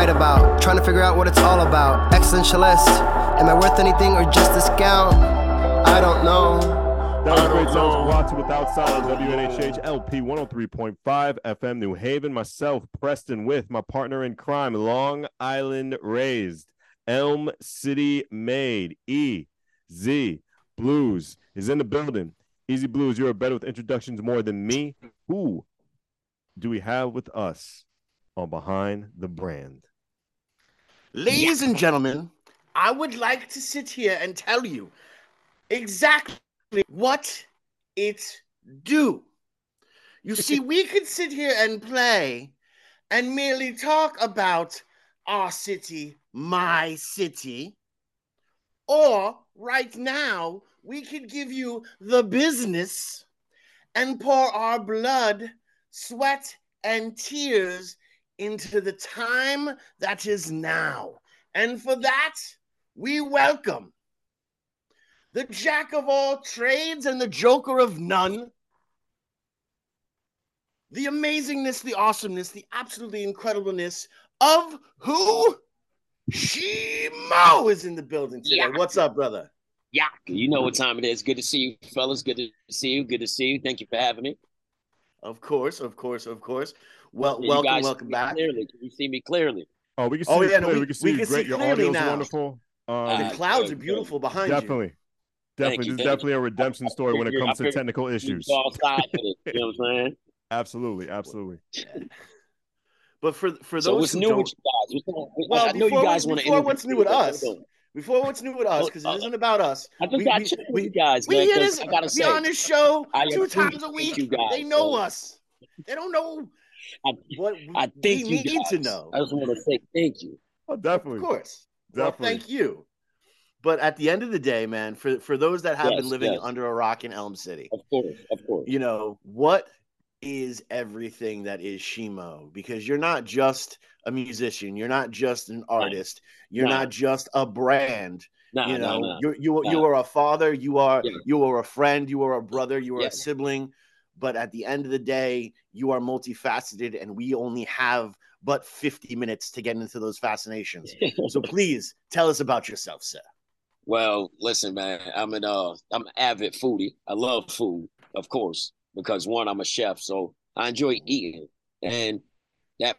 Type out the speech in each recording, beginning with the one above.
write about. Trying to figure out what it's all about. Existentialist. Am I worth anything or just discount? I don't know. That was great sounds brought to you without sound. WNHH LP 103.5 FM New Haven. Myself, Preston, with my partner in crime, Long Island raised, Elm City made, E Z Blues is in the building. EZ BlueZ, you're better with introductions more than me. Who do we have with us on Behind the Brand? Ladies and gentlemen, I would like to sit here and tell you exactly what it do. You see, we could sit here and play and merely talk about our city, my city, or right now, we could give you the business and pour our blood, sweat, and tears into the time that is now. And for that, we welcome the jack of all trades and the joker of none. The amazingness, the awesomeness, the absolutely incredibleness of who? Sheemo is in the building today. Yeah. What's up, brother? Yeah, you know what time it is. Good to see you, fellas. Good to see you. Good to see you. Thank you for having me. Of course, of course, of course. Well, Can you welcome, guys welcome see back. Clearly, can you see me clearly? Oh, we can see Oh, you yeah, no, clearly. we- we, can see we you can see. Your clearly audio's now. wonderful. Um, The clouds good, are beautiful behind you. definitely. Definitely. This is definitely a redemption story when it comes I to technical issues. go it. You know what I'm saying? Absolutely. Absolutely. But for for So those what's who new don't, with you guys? What's- Well, I know before you guys want to before what's new with us, before what's new with us, because it isn't about us. I just we- got we- we- with you guys, We man. hear 'cause. I gotta We say, on this show I two times a week. you guys, they know so- us. They don't know I, what we, I think we you need guys. to know. I just want to say thank you. Oh, definitely. Of definitely. course. Well, Definitely. thank you. But at the end of the day, man, for for those that have Yes, been living yes. under a rock in Elm City, Of course, of course. you know what is everything that is Sheemo? Because you're not just a musician, you're not just an artist, you're Nah. not just a brand. Nah, you nah, know, nah. you you you Nah. are a father, you are Yeah. you are a friend, you are a brother, you are Yeah. a sibling. But at the end of the day, you are multifaceted, and we only have but 50 minutes to get into those fascinations. So please tell us about yourself, sir. Well, listen, man. I'm an uh, I'm an avid foodie. I love food, of course, because one, I'm a chef, so I enjoy eating, and that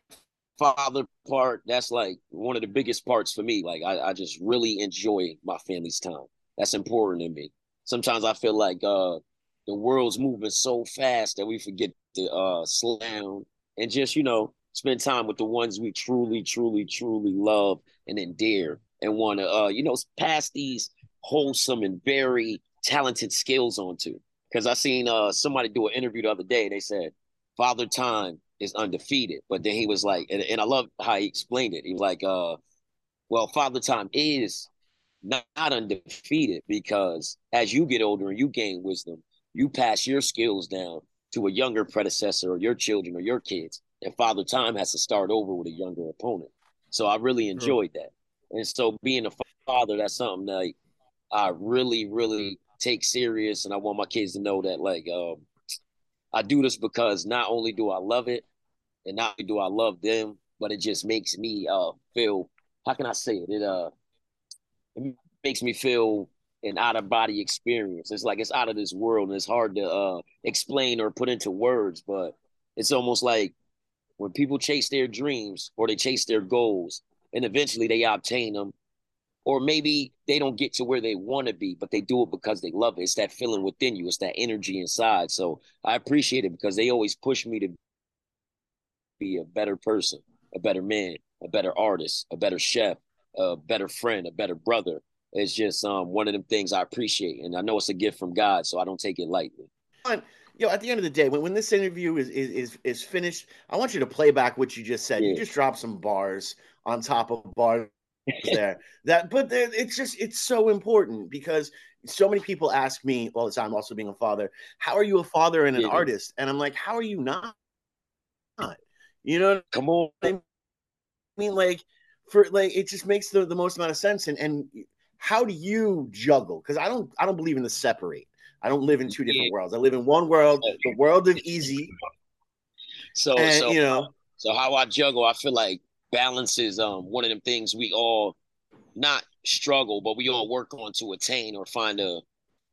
father part, that's like one of the biggest parts for me. Like, I, I just really enjoy my family's time. That's important to me. Sometimes I feel like uh, the world's moving so fast that we forget to uh, slow down and just, you know, spend time with the ones we truly, truly, truly love and endear and want to, uh, you know, pass these wholesome and very talented skills onto. Because I seen uh, somebody do an interview the other day. They said, Father Time is undefeated. But then he was like, and, and I love how he explained it. He was like, uh, well, Father Time is not, not undefeated because as you get older and you gain wisdom, you pass your skills down to a younger predecessor or your children or your kids. And Father Time has to start over with a younger opponent. So I really enjoyed that. And so being a father, that's something that I really, really take serious. And I want my kids to know that, like, um, I do this because not only do I love it, and not only do I love them, but it just makes me uh feel. How can I say it? It uh, it makes me feel an out of body experience. It's like it's out of this world, and it's hard to uh explain or put into words. But it's almost like when people chase their dreams or they chase their goals, and eventually they obtain them, or maybe they don't get to where they want to be, but they do it because they love it. It's that feeling within you. It's that energy inside. So I appreciate it because they always push me to be a better person, a better man, a better artist, a better chef, a better friend, a better brother. It's just um, one of them things I appreciate, and I know it's a gift from God, so I don't take it lightly. You know, at the end of the day, when, when this interview is, is is is finished, I want you to play back what you just said. You just dropped some bars on top of bars there. That, but there- it's just it's so important because so many people ask me all the time. Also, being a father, how are you a father and an Yeah. artist? And I'm like, how are you not? You know Come on, I mean? Like, for like, it just makes the, the most amount of sense. And and how do you juggle? Because I don't I don't believe in the separate. I don't live in two different Yeah. worlds. I live in one world, the world of easy, so and so you know, so how I juggle, I feel like balance is um one of them things we all not struggle, but we all work on to attain or find a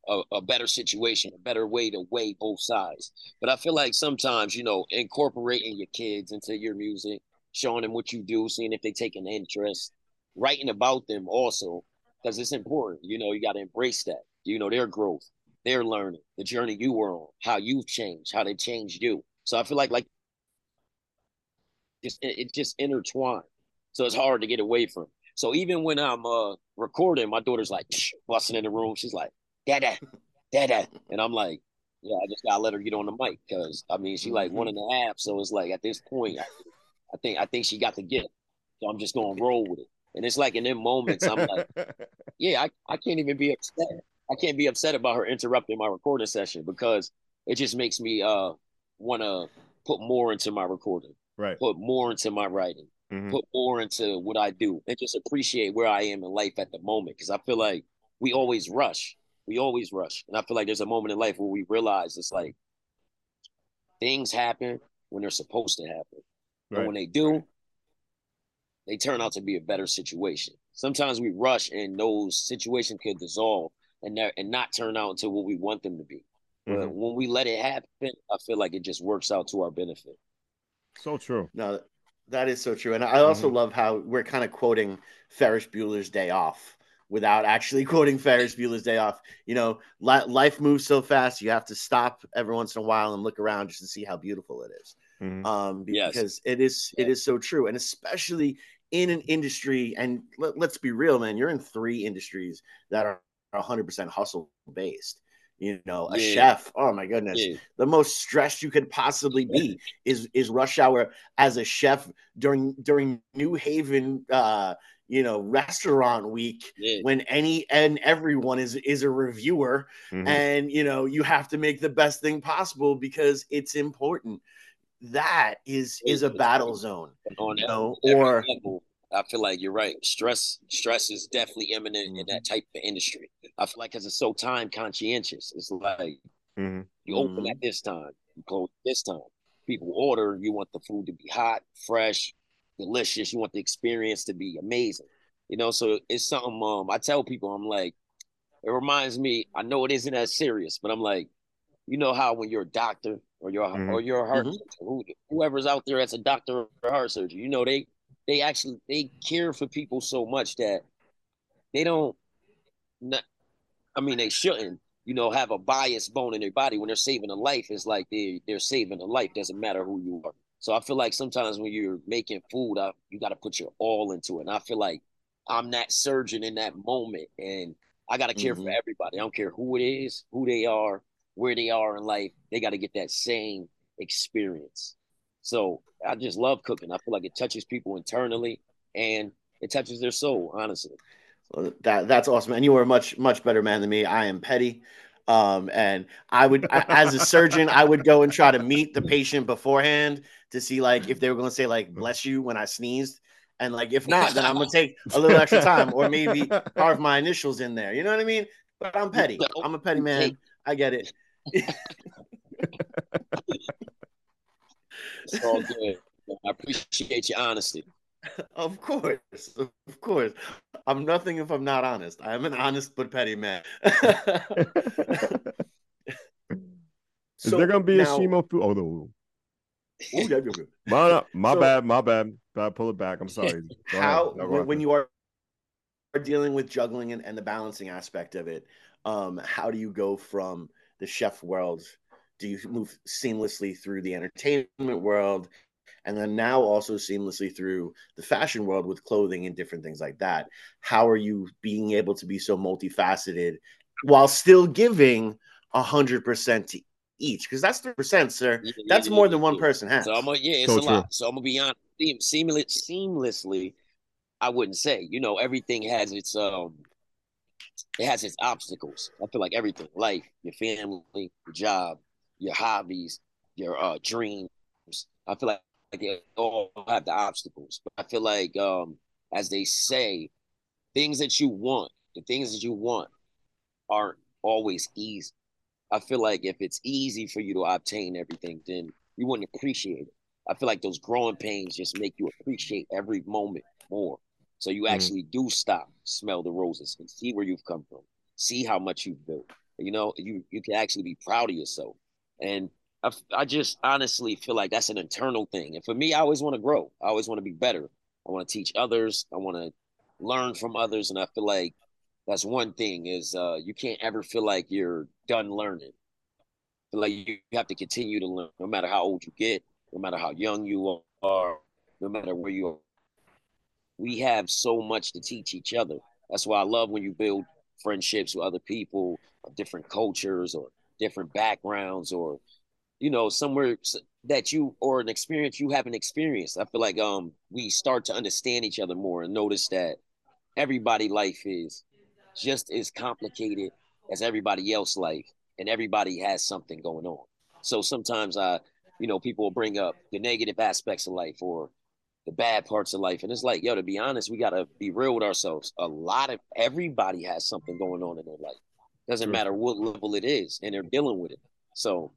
a, a, better situation, a better way to weigh both sides. But I feel like sometimes, you know, incorporating your kids into your music, showing them what you do, seeing if they take an interest, writing about them also, because it's important. You know, you got to embrace that. You know, their growth, their learning, the journey you were on, how you've changed, how they changed you. So I feel like like just it, just intertwined. So it's hard to get away from. So even when I'm uh recording, my daughter's like busting in the room. She's like, Dada, Dada. And I'm like, yeah, I just gotta let her get on the mic because I mean she like one and a half. So it's like at this point, I, I think I think she got the gift. So I'm just gonna roll with it. And it's like in them moments, I'm like, yeah, I, I can't even be upset. I can't be upset about her interrupting my recording session because it just makes me uh want to put more into my recording, right? Put more into my writing, mm-hmm. put more into what I do, and just appreciate where I am in life at the moment. Because I feel like we always rush, we always rush, and I feel like there's a moment in life where we realize it's like things happen when they're supposed to happen, right. and when they do, they turn out to be a better situation. Sometimes we rush, and those situations could dissolve and and not turn out into what we want them to be. Mm-hmm. But when we let it happen, I feel like it just works out to our benefit. So true. No, that is so true. And I also mm-hmm. love how we're kind of quoting Ferris Bueller's Day Off without actually quoting Ferris Bueller's Day Off. You know, li- life moves so fast, you have to stop every once in a while and look around just to see how beautiful it is. Mm-hmm. Um, because yes. it is it is so true, and especially in an industry. And let, us be real, man, you're in three industries that are 100% hustle based you know a yeah. chef oh my goodness yeah. the most stressed you could possibly be is is rush hour as a chef during during new haven uh you know restaurant week yeah. when any and everyone is is a reviewer mm-hmm. and you know you have to make the best thing possible because it's important that is is a battle zone you know or level, I feel like you're right. Stress, stress is definitely imminent mm-hmm. in that mm-hmm. type of industry. I feel like because it's so time conscientious. It's like mm-hmm. you open mm-hmm. at this time, you close this time. People order. You want the food to be hot, fresh, delicious. You want the experience to be amazing. You know, so it's something. Um, I tell people, I'm like, it reminds me. I know it isn't as serious, but I'm like, you know how when you're a doctor or you're mm-hmm. or you're heart mm-hmm. whoever's out there as a doctor or heart surgeon, you know they they actually they care for people so much that they don't not, I mean they shouldn't, you know, have a biased bone in their body when they're saving a life. It's like they they're saving a life, doesn't matter who you are. So I feel like sometimes when you're making food, I, you got to put your all into it. And I feel like I'm that surgeon in that moment, and I got to care mm-hmm. for everybody. I don't care who it is, who they are, where they are in life. They got to get that same experience. So I just love cooking. I feel like it touches people internally and it touches their soul, honestly. Well, that that's awesome. And you are a much much better man than me. I am petty. Um, and I would, as a surgeon, I would go and try to meet the patient beforehand to see like if they were going to say like "bless you" when I sneezed, and like if not, then I'm gonna take a little extra time or maybe carve my initials in there. You know what I mean? But I'm petty. I'm a petty man. I get it. It's all good. I appreciate your honesty. Of course, of course. I'm nothing if I'm not honest. I am an honest but petty man. Is there gonna be now, a Sheemo food? Oh no. Ooh, yeah, my, my so, bad, my bad. I pull it back. I'm sorry. how no, when you are dealing with juggling and, and the balancing aspect of it, um, how do you go from the chef world? Do you move seamlessly through the entertainment world? And then now also seamlessly through the fashion world with clothing and different things like that. How are you being able to be so multifaceted while still giving a hundred percent to each? Because that's the percent sir. Yeah, that's yeah, more yeah, than one person has. So i'm gonna yeah it's so a true. lot so i'm gonna be honest seamlessly seamlessly i wouldn't say. You know everything has its um it has its obstacles i feel like everything life your family your job your hobbies, your uh, dreams. I feel like, like they all have the obstacles, but I feel like, um, as they say, things that you want, the things that you want, aren't always easy. I feel like if it's easy for you to obtain everything, then you wouldn't appreciate it. I feel like those growing pains just make you appreciate every moment more. So you actually mm-hmm. do stop, smell the roses, and see where you've come from, see how much you've built. You know, you you can actually be proud of yourself. And I, I just honestly feel like that's an internal thing. And for me, I always want to grow. I always want to be better. I want to teach others. I want to learn from others. And I feel like that's one thing is uh, you can't ever feel like you're done learning. Feel like you have to continue to learn, no matter how old you get, no matter how young you are, no matter where you are. We have so much to teach each other. That's why I love when you build friendships with other people of different cultures or different backgrounds or you know somewhere that you or an experience you haven't experienced i feel like um we start to understand each other more and notice that everybody life is just as complicated as everybody else life and everybody has something going on so sometimes i you know people will bring up the negative aspects of life or the bad parts of life and it's like yo to be honest we got to be real with ourselves a lot of everybody has something going on in their life doesn't matter what level it is and they're dealing with it so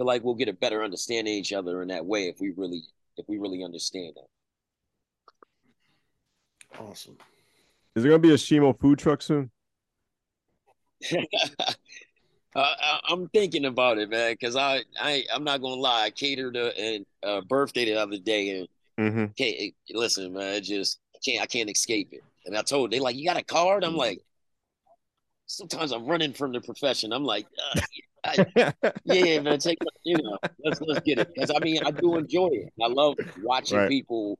feel like we'll get a better understanding of each other in that way if we really if we really understand that. Awesome. Is there gonna be a Sheemo food truck soon? uh, I'm thinking about it, man, because I, I I'm not gonna lie. I catered a, a birthday the other day, and mm-hmm. can't listen, man. I just can't I can't escape it. And I told they like, you got a card? I'm like, sometimes I'm running from the profession. I'm like, uh, I, yeah, man, take you know, let's let's get it because I mean I do enjoy it. I love watching right. people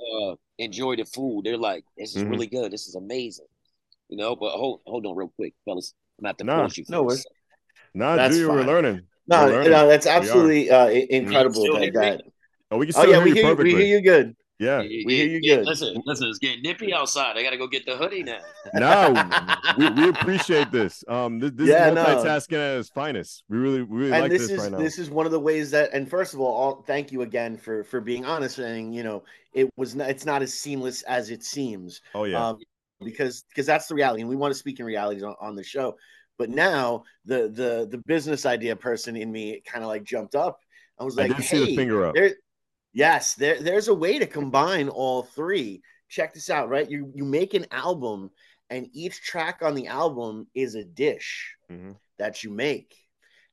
uh, enjoy the food. They're like, "This is mm-hmm. really good. This is amazing," you know. But hold hold on, real quick, fellas. I'm gonna have to nah, pause you. No, no, nah, dude, we're learning. No, we're learning. no, that's absolutely uh, incredible. That, that, oh, we can still oh, yeah, hear we you hear, perfectly. We hear you good. Yeah, we hear you good. Listen, listen, it's getting nippy outside. I got to go get the hoodie now. no, we, we appreciate this. Um, this, this yeah, is multitasking no. at its finest. We really, we really and like this, this is, right now. This is one of the ways that, and first of all, all, thank you again for for being honest and you know it was not, it's not as seamless as it seems. Oh yeah, um, because because that's the reality, and we want to speak in realities on, on the show. But now the the the business idea person in me kind of like jumped up. I was like, I did hey, see the finger up. There, Yes, there, there's a way to combine all three. Check this out, right? You you make an album, and each track on the album is a dish mm-hmm. that you make,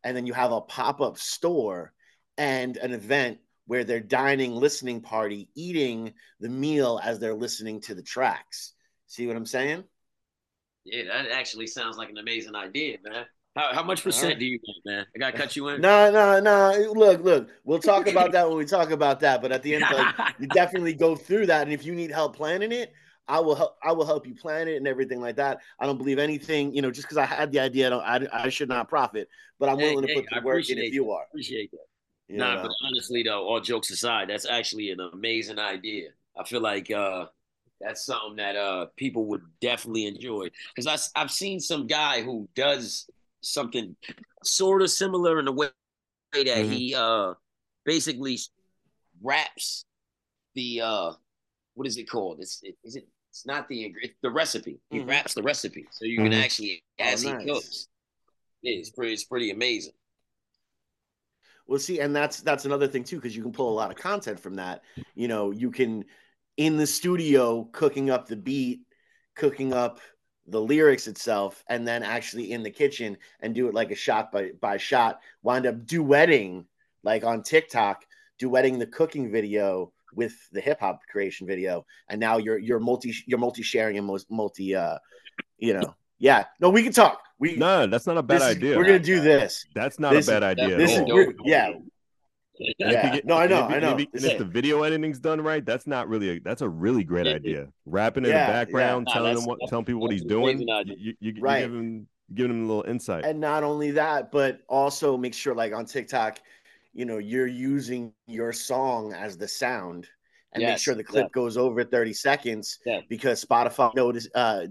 and then you have a pop up store and an event where they're dining, listening party, eating the meal as they're listening to the tracks. See what I'm saying? Yeah, that actually sounds like an amazing idea, man. How, how much percent right. do you think, man? I gotta cut you in. No, no, no. Look, look. We'll talk about that when we talk about that. But at the end, like, you definitely go through that, and if you need help planning it, I will help. I will help you plan it and everything like that. I don't believe anything. You know, just because I had the idea, I, I, I should not profit, but I'm willing hey, to put hey, the work in if you are. Appreciate that. You nah, know? but honestly, though, all jokes aside, that's actually an amazing idea. I feel like uh, that's something that uh, people would definitely enjoy because I've seen some guy who does something sort of similar in the way that mm-hmm. he uh basically wraps the uh what is it called? It's it, is it it's not the it's the recipe. He mm-hmm. wraps the recipe so you mm-hmm. can actually oh, as oh, nice. he cooks. Yeah, it's pretty it's pretty amazing. Well, see, and that's that's another thing too, because you can pull a lot of content from that. You know, you can in the studio cooking up the beat, cooking up the lyrics itself and then actually in the kitchen and do it like a shot by, by shot wind up duetting like on tiktok duetting the cooking video with the hip-hop creation video. And now you're you're multi you're multi-sharing and multi uh you know yeah. No we can talk. We no that's not a bad idea. we're gonna do this. That's not this, a bad idea this is, yeah yeah. No, I know, I know. If, if, the video editing's done right, that's not really a that's a really great idea. Rapping in yeah, the background, yeah. telling them what, telling people what he's doing. You, you, right. you give him giving him a little insight. And not only that, but also make sure, like on TikTok, you know, you're using your song as the sound, and yes. make sure the clip goes over 30 seconds because Spotify notice uh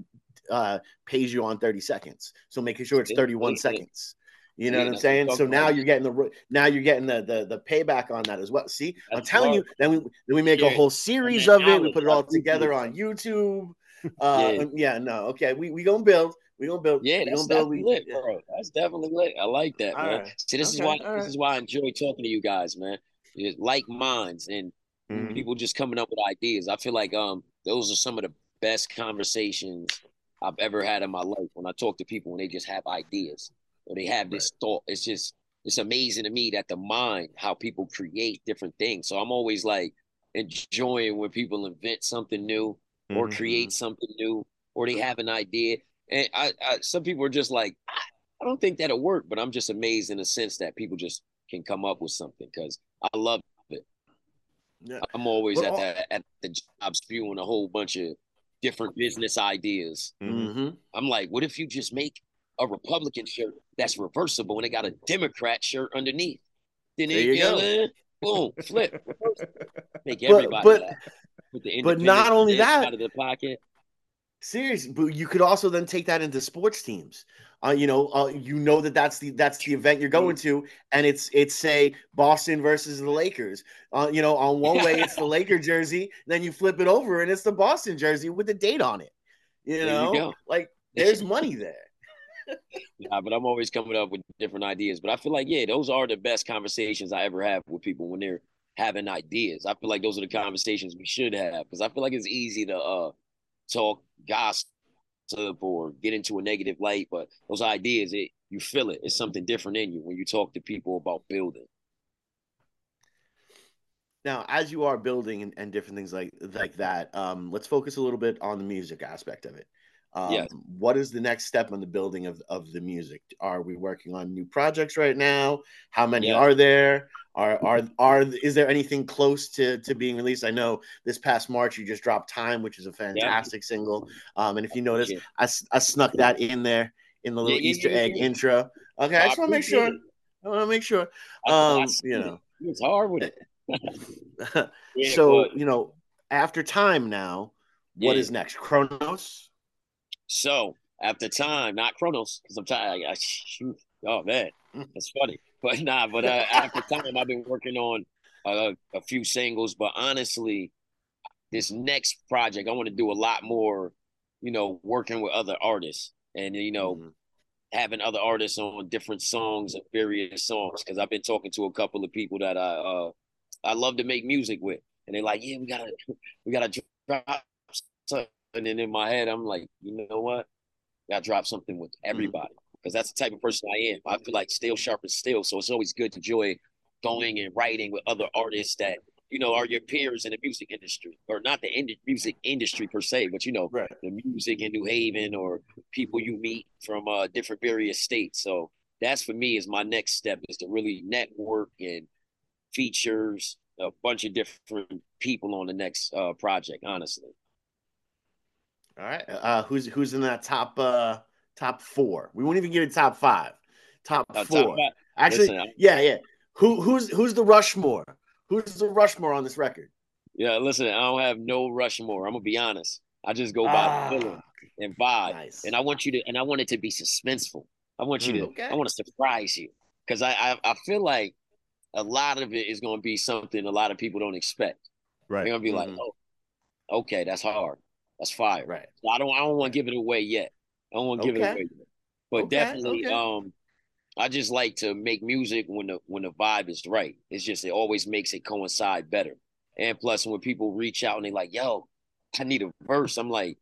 uh pays you on 30 seconds. So making sure it's 31 seconds. You know yeah, what I'm saying? So now you're getting the now you're getting the the, the payback on that as well. See, that's I'm telling you. Then we then we make yeah. a whole series of it. We put it all together on YouTube. Uh, yeah. yeah, no, okay. We we gonna build. We gonna build. Yeah, that's definitely lit, bro. That's definitely lit. I like that, man. Right. See, this okay. is why this is why I enjoy talking to you guys, man. like minds and Mhm. people just coming up with ideas. I feel like um those are some of the best conversations I've ever had in my life when I talk to people and they just have ideas or they have this thought. It's just it's amazing to me that the mind, how people create different things. So I'm always like enjoying when people invent something new or Mhm. create something new or they have an idea. And I, I some people are just like, I I don't think that'll work, but I'm just amazed in the sense that people just can come up with something because I love it. Yeah. I'm always But at all- the at the job spewing a whole bunch of different business ideas. Mhm. Mhm. I'm like, what if you just make a Republican shirt that's reversible and it got a Democrat shirt underneath? Then There you go. boom, flip, make But- everybody but- the but not only that- out of the pocket. Serious, but you could also then take that into sports teams. Uh, you know, uh, you know that that's the that's the event you're going to, and it's it's say Boston versus the Lakers. Uh, you know, on one way it's the Laker jersey, then you flip it over and it's the Boston jersey with the date on it. You There you know, like there's money there. Nah, but I'm always coming up with different ideas. But I feel like, yeah, those are the best conversations I ever have with people when they're having ideas. I feel like those are the conversations we should have because I feel like it's easy to uh talk gossip or get into a negative light, but those ideas, it you feel it. It's something different in you when you talk to people about building. Now, as you are building and, and different things like like that, um, let's focus a little bit on the music aspect of it. Um, Yes. What is the next step on the building of, of the music? Are we working on new projects right now? How many Yeah. are there? Are are are is there anything close to to being released? I know this past March you just dropped "Time," which is a fantastic single. Um, and if you notice, Yeah. I, I snuck that in there in the little Yeah, yeah, Easter yeah, egg yeah. intro. Okay, I just want to make sure. it. I want to make sure. Um, you know. It's hard with it. Yeah, so you know, after time now, what Yeah. is next? Chronos. So after time, not Chronos, because I'm tired. I, shoot. Oh man, that's funny. But nah, but uh, after time, I've been working on uh, a few singles. But honestly, this next project, I want to do a lot more. You know, working with other artists, and you know, Mhm. having other artists on different songs and various songs. Because I've been talking to a couple of people that I uh I love to make music with, and they're like, "Yeah, we gotta we gotta drop something." And then in my head, I'm like, you know what? Gotta drop something with everybody because that's the type of person I am. I feel like steel sharp as steel, so it's always good to enjoy going and writing with other artists that you know are your peers in the music industry, or not the ind- music industry per se, but you know Right. the music in New Haven or people you meet from uh, different various states. So that's for me is my next step is to really network and features a bunch of different people on the next uh, project. Honestly, All right. Uh, who's who's in that top uh top four? We won't even give it top five. Top Uh, four. talk about- Actually, listen, yeah, yeah. Who who's who's the Rushmore? Who's the Rushmore on this record? yeah, listen, I don't have no Rushmore. I'm gonna be honest. I just go by Ah, the feeling and vibe, nice. and I want you to, and I want it to be suspenseful. I want you Mm. to, Okay. I want to surprise you because I, I, I feel like a lot of it is gonna be something a lot of people don't expect. Right. They're gonna be Mhm. like, oh, okay, that's hard, that's fire. right. So I don't I don't want to give it away yet. I don't want to give it away yet. But Okay, definitely okay. um I just like to make music when the when the vibe is right. It's just it always makes it coincide better. And plus when people reach out and they like, yo, I need a verse, I'm like,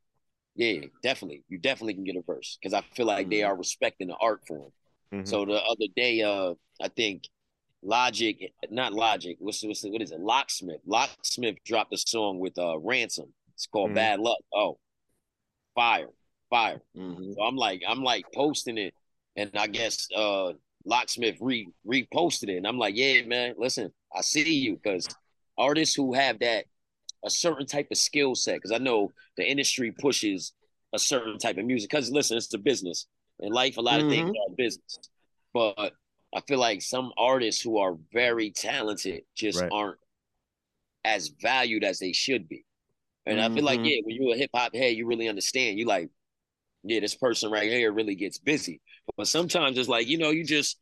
yeah, definitely. You definitely can get a verse because I feel like they Mhm. are respecting the art form. Mhm. So the other day, uh, I think Logic, not Logic, what's, what's what is it? Locksmith. Locksmith dropped a song with uh Ransom. It's called Mhm. Bad Luck. Oh, fire, fire. Mhm. So I'm like, I'm like posting it, and I guess uh Locksmith re reposted it, and I'm like, yeah, man, listen, I see you because artists who have that a certain type of skill set, because I know the industry pushes a certain type of music. Because listen, it's a business. In life, a lot of things are business, but I feel like some artists who are very talented just Right. aren't as valued as they should be. And I feel like, Mhm. yeah, when you're a hip hop head, you really understand. You like, yeah, this person right here really gets busy. But sometimes it's like, you know, you just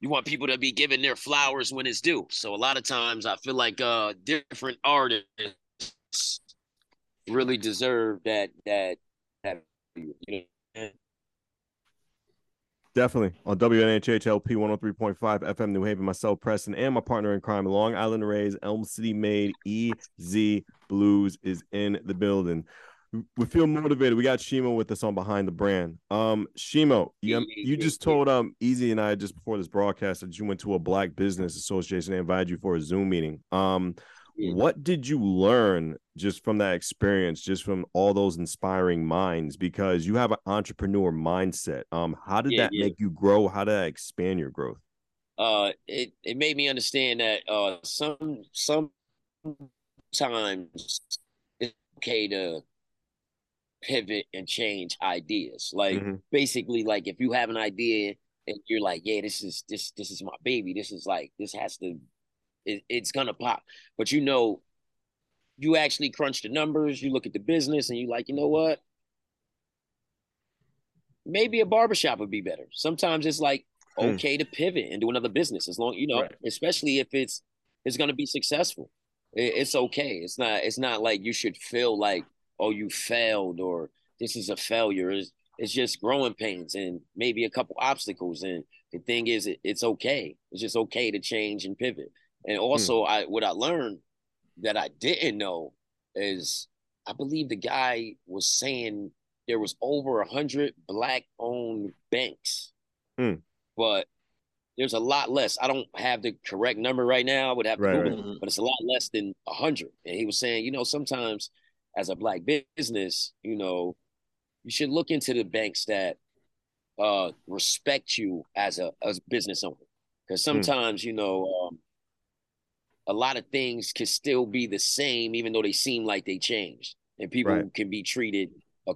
you want people to be given their flowers when it's due. So a lot of times I feel like uh different artists really deserve that that that you know Definitely on WNHH LP 103.5 FM New Haven, myself, Preston, and my partner in crime, Long Island Rays, Elm City made EZ BlueZ is in the building. We feel motivated. We got Sheemo with us on behind the brand. Um, Sheemo, you, you just told um Easy and I just before this broadcast that you went to a Black Business Association. They invited you for a Zoom meeting. Um, what did you learn just from that experience, just from all those inspiring minds? Because you have an entrepreneur mindset. Um, how did yeah, that yeah. make you grow? How did that expand your growth? Uh, it it made me understand that uh, some sometimes it's okay to pivot and change ideas. Like mm-hmm. basically, like if you have an idea and you're like, yeah, this is this this is my baby. This is like this has to it, it's gonna pop. But you know, you actually crunch the numbers, you look at the business, and you like, you know what? Maybe a barbershop would be better. Sometimes it's like hmm. okay to pivot and do another business as long you know, right. especially if it's it's gonna be successful. It, it's okay. It's not it's not like you should feel like oh you failed or this is a failure. It's, it's just growing pains and maybe a couple obstacles. And the thing is, it, it's okay. It's just okay to change and pivot. And hmm. also, I what I learned that I didn't know is I believe the guy was saying there was over a hundred black owned banks, hmm. but there's a lot less. I don't have the correct number right now. I would have to right, Google, right. but it's a lot less than a hundred. And he was saying, you know, sometimes as a black business, you know, you should look into the banks that uh respect you as a as business owner. Because hmm. sometimes, you know, um, a lot of things can still be the same, even though they seem like they changed, and people right. can be treated uh,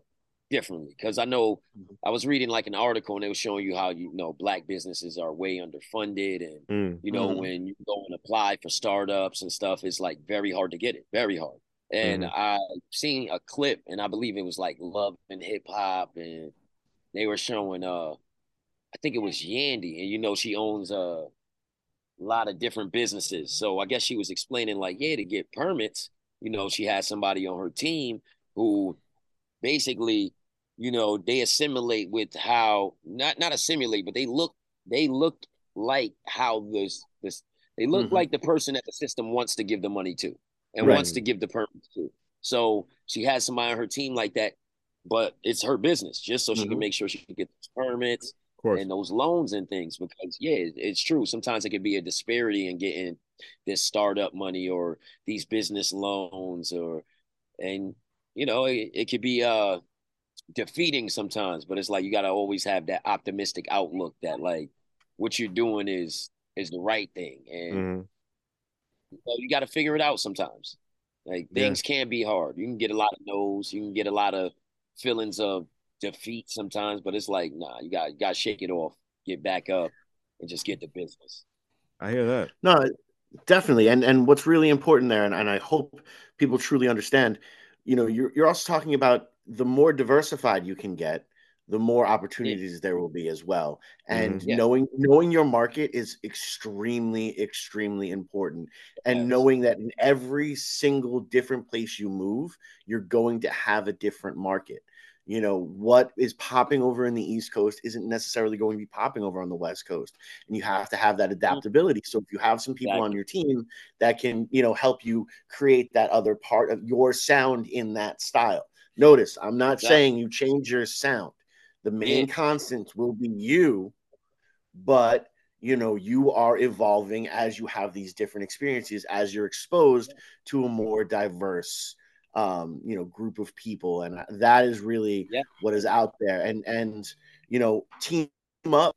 differently. Because I know mm-hmm. I was reading like an article and they were showing you how you know black businesses are way underfunded, and mm. you know mm-hmm. when you go and apply for startups and stuff, it's like very hard to get it, very hard. And mm-hmm. I seen a clip, and I believe it was like Love and Hip Hop, and they were showing uh, I think it was Yandy, and you know she owns uh a lot of different businesses. So I guess she was explaining like, yeah, to get permits, you know, she had somebody on her team who basically, you know, they assimilate with how not not assimilate, but they look they look like how this this they look mm-hmm. like the person that the system wants to give the money to and right. wants to give the permits to. So she has somebody on her team like that, but it's her business just so mm-hmm. she can mm-hmm. make sure she can get permits and those loans and things because yeah it's true sometimes it could be a disparity in getting this startup money or these business loans or and you know it, it could be uh defeating sometimes but it's like you got to always have that optimistic outlook that like what you're doing is is the right thing and mm-hmm. you, know, you got to figure it out sometimes like things yeah. can be hard you can get a lot of no's you can get a lot of feelings of defeat sometimes, but it's like, nah, you got you got to shake it off, get back up, and just get the business. I hear that. No, definitely. And and what's really important there, and, and I hope people truly understand, you know, you're you're also talking about the more diversified you can get, the more opportunities yeah. there will be as well. And mm-hmm. yeah. knowing knowing your market is extremely, extremely important. And yes. knowing that in every single different place you move, you're going to have a different market you know what is popping over in the east coast isn't necessarily going to be popping over on the west coast and you have to have that mm-hmm. adaptability so if you have some people exactly. on your team that can you know help you create that other part of your sound in that style notice i'm not exactly. saying you change your sound the main yeah. constant will be you but you know you are evolving as you have these different experiences as you're exposed to a more diverse um, you know, group of people, and that is really yeah. what is out there. And and you know, team up,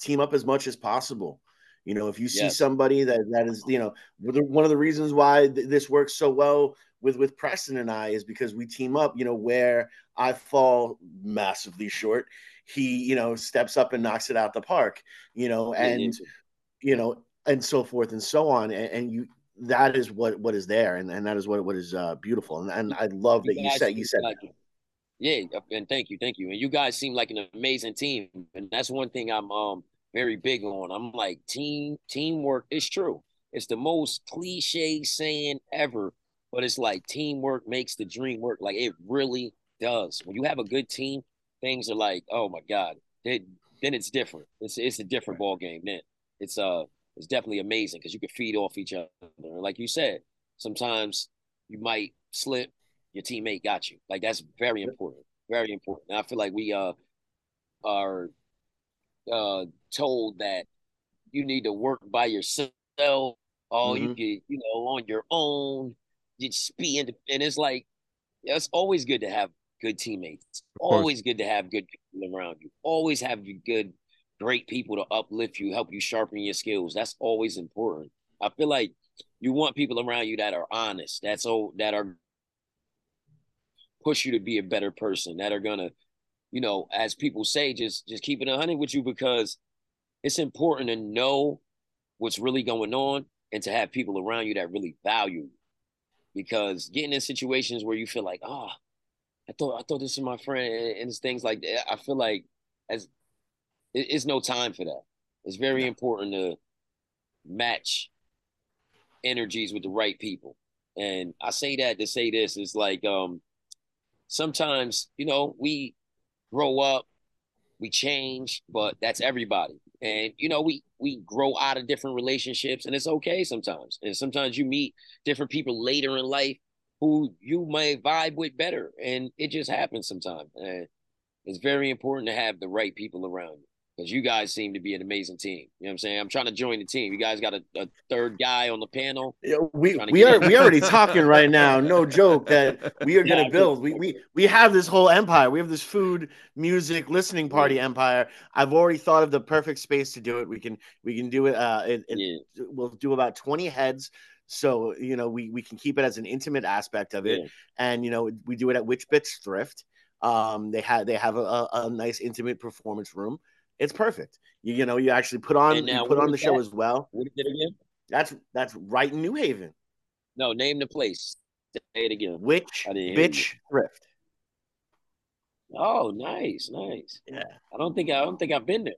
team up as much as possible. You know, if you see somebody that that is, you know, one of the reasons why th- this works so well with with Preston and I is because we team up. You know, where I fall massively short, he you know steps up and knocks it out the park. You know, and you know, and so forth and so on. And, and you that is what what is there, and, and that is what what is uh, beautiful. And, and I love that you, said you said. Like, yeah, and thank you, thank you. And you guys seem like an amazing team, and that's one thing I'm um very big on. I'm like team teamwork. is true. It's the most cliche saying ever, but it's like teamwork makes the dream work. Like it really does. When you have a good team, things are like, oh my god, they then it's different. It's it's a different ball game. Then it's uh it's definitely amazing because you can feed off each other. Like you said, sometimes you might slip, your teammate got you. Like that's very important. Very important. And I feel like we uh are uh told that you need to work by yourself. Oh, mm-hmm. you get, you know, on your own. Just be in, and it's like yeah, it's always good to have good teammates. Always good to have good people around you. Always have good, great people to uplift you, help you sharpen your skills. That's always important. I feel like you want people around you that are honest. That's all that are push you to be a better person. That are gonna, you know, as people say, just just keep it a hundred with you because it's important to know what's really going on and to have people around you that really value you. Because getting in situations where you feel like, oh, I thought I thought this is my friend, and it's things like that. I feel like as it, it's no time for that. It's very important to match energies with the right people. And I say that to say this is like um sometimes, you know, we grow up, we change, but that's everybody. And you know, we we grow out of different relationships and it's okay sometimes. And sometimes you meet different people later in life who you may vibe with better. And it just happens sometimes. And it's very important to have the right people around you because you guys seem to be an amazing team. You know what I'm saying? I'm trying to join the team. You guys got a, a third guy on the panel. Yeah, we we are we already talking right now. No joke that we are going to build. We we we have this whole empire. We have this food, music, listening party yeah. empire. I've already thought of the perfect space to do it. We can we can do it. Uh, it, it we'll do about 20 heads so, you know, we, we can keep it as an intimate aspect of it. And, you know, we do it at Which Bits Thrift. Um, they have they have a, a, nice intimate performance room. It's perfect. You, you know, you actually put on you put on the show as well. What is it again? That's that's right in New Haven. No, name the place. Say it again. Which bitch thrift. Oh, nice, nice. Yeah. I don't think I don't think I've been there.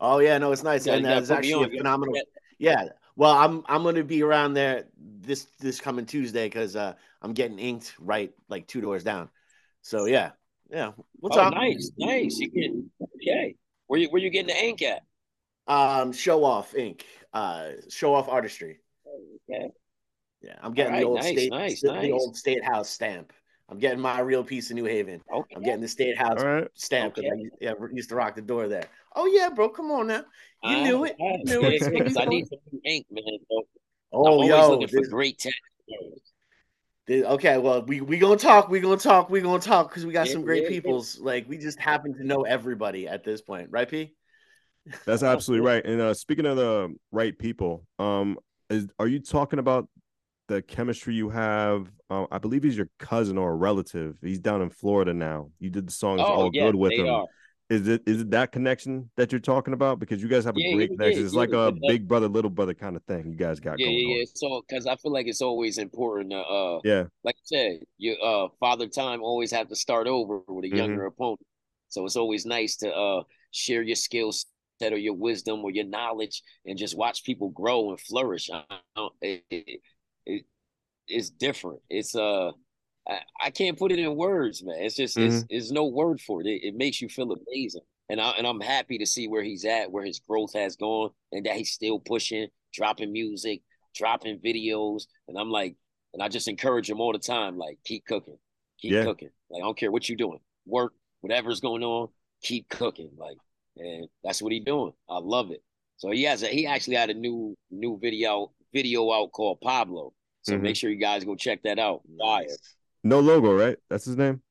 Oh yeah, no, it's nice, and uh, it's actually a phenomenal. Yeah, well, I'm I'm gonna be around there this this coming Tuesday because uh, I'm getting inked right like two doors down. So yeah, yeah. What's oh, up? Nice, nice. You can okay. Where you where you getting the ink at? Um, show off ink. Uh, show off artistry. Okay. Yeah, I'm getting right, the old nice, state nice, the, nice. the old state house stamp. I'm getting my real piece of New Haven. Okay. I'm getting the state house right. stamp because okay. I yeah, used to rock the door there. Oh yeah, bro, come on now. You I, knew it. I, you knew it. I need some new ink, man. So oh, I'm yo, looking this, for great tech. Okay, well, we we gonna talk. We gonna talk. We gonna talk because we got yeah, some great yeah, peoples. Yeah. Like we just happen to know everybody at this point, right, P? That's absolutely right. And uh, speaking of the right people, um, is are you talking about the chemistry you have? Uh, I believe he's your cousin or a relative. He's down in Florida now. You did the songs oh, all good with him. Are. Is it is it that connection that you're talking about? Because you guys have a yeah, great yeah, connection. it's yeah, like a big brother, little brother kind of thing you guys got going on. yeah, going yeah. So because I feel like it's always important to uh yeah, like I said, your uh father time always have to start over with a mm-hmm. younger opponent. So it's always nice to uh share your skills set or your wisdom or your knowledge and just watch people grow and flourish. It, it, it, it's different. It's uh I, I can't put it in words, man. It's just mm-hmm. it's, it's no word for it. it. It makes you feel amazing, and I and I'm happy to see where he's at, where his growth has gone, and that he's still pushing, dropping music, dropping videos, and I'm like, and I just encourage him all the time, like keep cooking, keep yeah. cooking. Like I don't care what you're doing, work, whatever's going on, keep cooking. Like, and that's what he's doing. I love it. So he has a, he actually had a new new video video out called Pablo. So mm-hmm. make sure you guys go check that out. Fire. No logo, right? That's his name.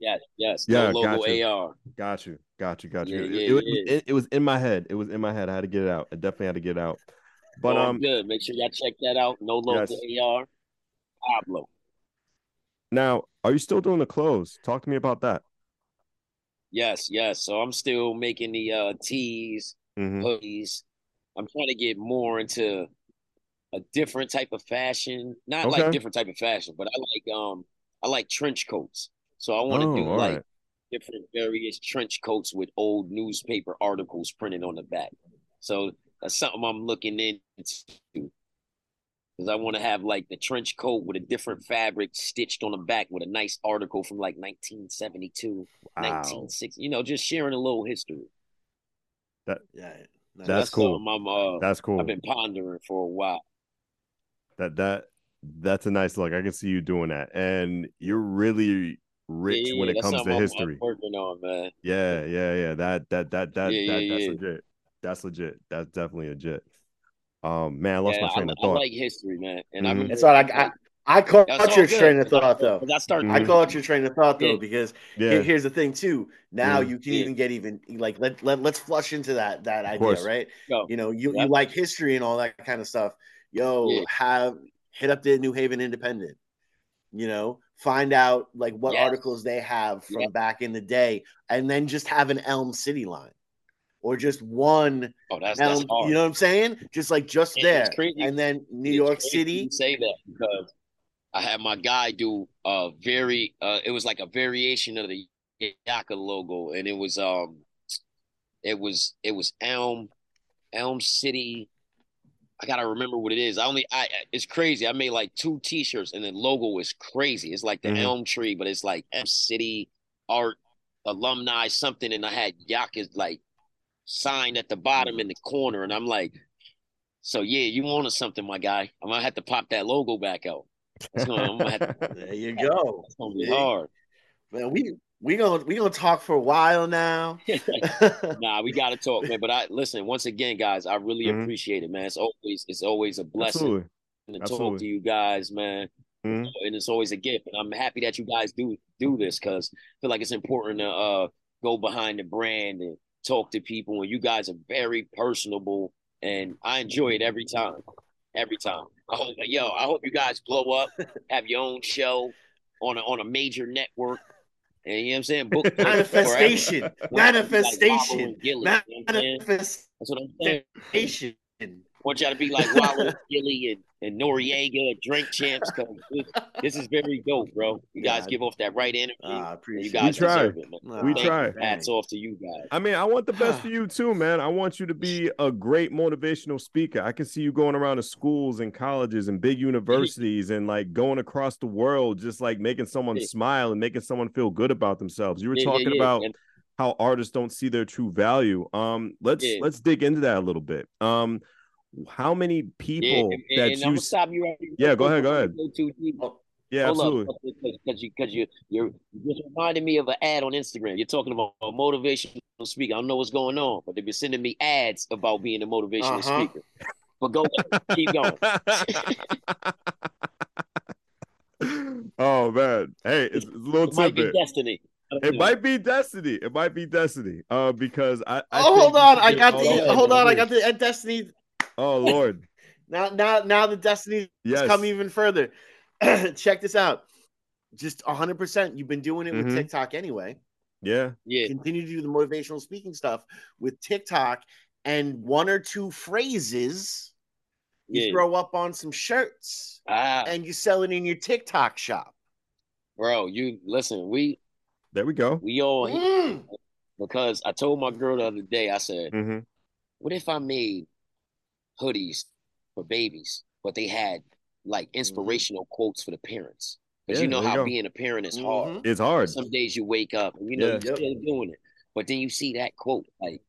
Yes, yes. Yeah, no logo got you. AR. Got you, got you, got you. Yeah, yeah, it, yeah. It, it, was in my head. It was in my head. I had to get it out. I definitely had to get it out. But oh, um, good. Make sure y'all check that out. No logo yes. AR. Pablo. Now, are you still doing the clothes? Talk to me about that. Yes, yes. So I'm still making the uh tees, mm-hmm. hoodies. I'm trying to get more into a different type of fashion. Not okay. like different type of fashion, but I like um I like trench coats. So I want to oh, do like right. different various trench coats with old newspaper articles printed on the back. So that's something I'm looking into. Because I want to have like the trench coat with a different fabric stitched on the back with a nice article from like 1972, wow. 1960, you know, just sharing a little history. That- yeah, nice. That's cool. something I'm, uh, That's cool. I've been pondering for a while. That that that's a nice look. I can see you doing that, and you're really rich Yeah, when it comes to I'm- history. I'm working on, man. Yeah, yeah, yeah. That that that that, Yeah, that yeah, that's yeah. legit. That's legit. That's definitely legit. Um, man, I lost Yeah, my train I, of I thought. like history, man. And Mhm. I'm That's all I, I, I caught That's your good, train of thought though. I start. Mhm. I caught your train of thought though Yeah. because yeah, here- here's the thing too. Now Mhm. you can Yeah. even get even like let let let's flush into that that idea, course. right? Go. You know, you, Yep. you like history and all that kind of stuff. Yo, Yeah. have hit up the New Haven Independent. You know, find out like what Yes. articles they have from Yeah. back in the day, and then just have an Elm City line, or just one Oh, that's that's hard. You know what I'm saying? Just like just It's there, and then New It's York City. say that because I had my guy do a very uh it was like a variation of the Yaka logo and it was um it was it was Elm Elm City I gotta remember what it is. I only I it's crazy. I made like two t-shirts and the logo is crazy. It's like the Mhm. elm tree, but it's like Elm City art alumni something and I had Yaka's like sign at the bottom in the corner and I'm like so yeah, you wanted something, my guy. I'm gonna have to pop that logo back out. It's gonna, I'm gonna have to, There you go. it's gonna be Yeah. hard. Man, we we gonna we gonna talk for a while now. nah, we gotta talk, man. But I listen once again, guys. I really Mhm. appreciate it, man. It's always it's always a blessing Absolutely. to talk to you guys, man. Mhm. And it's always a gift. And I'm happy that you guys do do this because I feel like it's important to uh go behind the brand and talk to people. And you guys are very personable, and I enjoy it every time. Every time. I hope, yo, I hope you guys blow up, have your own show on a on a major network. You know what I'm saying? Book Manifestation. Manifestation. Wallo and you know what I'm saying? Manifestation. That's what I'm saying. I want y'all to be like Wallo, Gillie, and, and Noreaga, drink champs. Cause this, this is very dope, bro. You guys Yeah. give off that right energy. I and you guys We try. it, man. it. We Aw, try. Hats off to you guys. I mean, I want the best for you too, man. I want you to be a great motivational speaker. I can see you going around to schools and colleges and big universities and like going across the world, just like making someone Yeah. smile and making someone feel good about themselves. You were Yeah, yeah, talking yeah. about And- how artists don't see their true value. Um, let's Yeah. let's dig into that a little bit. Um, how many yeah, people and, that and I'm you? stop you right Yeah, go ahead, go ahead. Go too deep. Yeah, Hold absolutely. because you because you you're you just reminded me of an ad on Instagram. You're talking about a motivational speaker. I don't know what's going on, but they've been sending me ads about being a motivational Uh-huh. speaker. But go keep going. oh man, hey, it's, it's a little It might be destiny. It might be destiny. It might be destiny. Uh, because I. I Oh, hold on. I got all the that hold on. I got the uh, Destiny. Oh Lord, Now, now, now the Destiny yes. has come even further. Check this out. Just 100. percent You've been doing it with Mhm. TikTok anyway. Yeah, Yeah, Continue to do the motivational speaking stuff with TikTok, and one or two phrases you yeah. throw up on some shirts, Ah, and you sell it in your TikTok shop. bro, you listen. We there we go. we all Mm. because I told my girl the other day. I said, hmm "What if I made hoodies for babies, but they had like inspirational quotes for the parents? Because Yeah, you know there you how being a parent is hard. Mhm. It's hard. Some days you wake up and you know Yeah. you're still doing it, but then you see that quote like,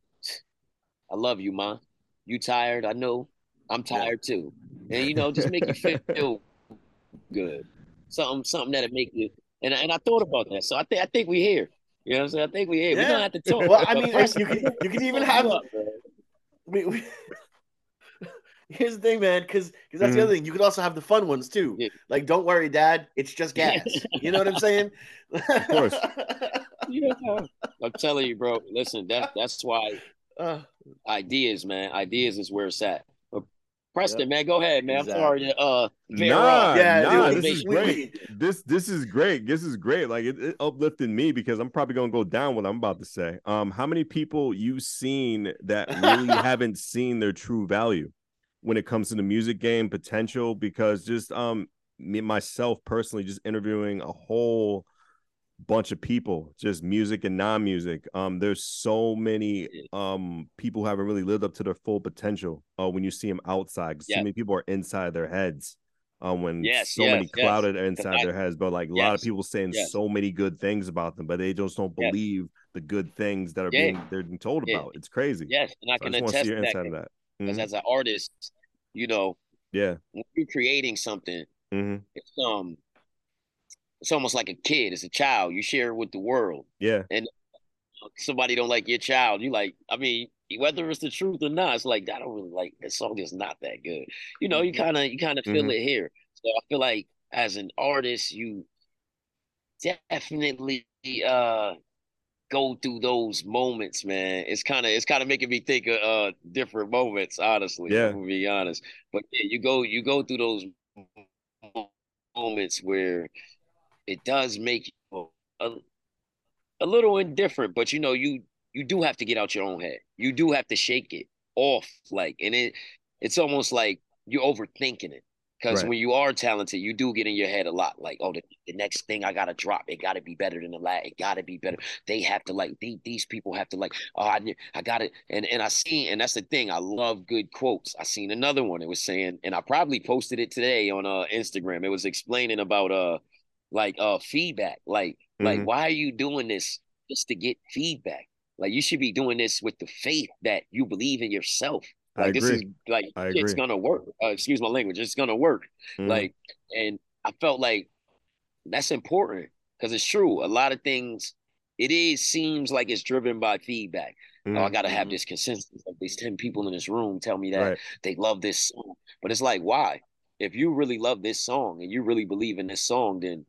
"I love you, ma. You tired? I know. I'm tired too." And you know, just make you feel good. Something, something that'll make you. And and I thought about that, so I think I think we here. You know what I'm saying? I think we here. We're Yeah. gonna have to talk. Well, I mean, you can you can even have. We, we, here's the thing, man, because because that's the other thing. You could also have the fun ones too. Yeah. Like, don't worry, Dad, it's just gas. you know what I'm saying? Of course. Yeah. I'm telling you, bro. Listen, that that's why Uh, ideas, man. Ideas is where it's at. But Preston, man, go ahead, man. Exactly. I'm sorry to uh Nah, yeah, nah, dude, this is great. This this is great. This is great. Like it, it uplifted me because I'm probably gonna go down what I'm about to say. Um, how many people you've seen that really haven't seen their true value when it comes to the music game potential? Because just um me myself personally, just interviewing a whole bunch of people, just music and non-music. Um, there's so many um people who haven't really lived up to their full potential. Uh, when you see them outside, Yeah. so many people are inside their heads um, when Yes, so yes, many yes. clouded inside I- their heads, but like a lot of people saying so many good things about them, but they just don't believe the good things that are Yeah. being they're being told Yeah. about. It's crazy. Yes, and I So I can to attest see to your that. inside of that. Because Mhm. as an artist, you know, Yeah. when you're creating something, hmm it's um, it's almost like a kid. It's a child. You share it with the world. Yeah. And somebody don't like your child. You like. I mean, whether it's the truth or not, it's like I don't really like this song. Is not that good. You know, you Mhm. kind of you kind of feel Mhm. it here. So I feel like as an artist, you definitely uh go through those moments, man. It's kind of it's kind of making me think of uh different moments, honestly. Yeah. To be honest, but yeah, you go you go through those moments where it does make you a, a little indifferent, but you know you you do have to get out your own head. You do have to shake it off, like, and it it's almost like you're overthinking it. Because Right. when you are talented, you do get in your head a lot. Like, oh, the, the next thing I gotta drop, it gotta be better than the last. It gotta be better. They have to like these, these people have to like. Oh, I I got it. And and I seen, and that's the thing. I love good quotes. I seen another one. It was saying, and I probably posted it today on uh Instagram. It was explaining about uh like uh feedback. Like like Mhm. why are you doing this just to get feedback? Like you should be doing this with the faith that you believe in yourself. I Like this is like it's gonna work. Uh, excuse my language. It's gonna work. Mhm. Like, and I felt like that's important because it's true. A lot of things, it is seems like it's driven by feedback. Oh, I gotta have Mhm. this consensus of these ten people in this room tell me that Right. they love this song. But it's like, why? If you really love this song and you really believe in this song, then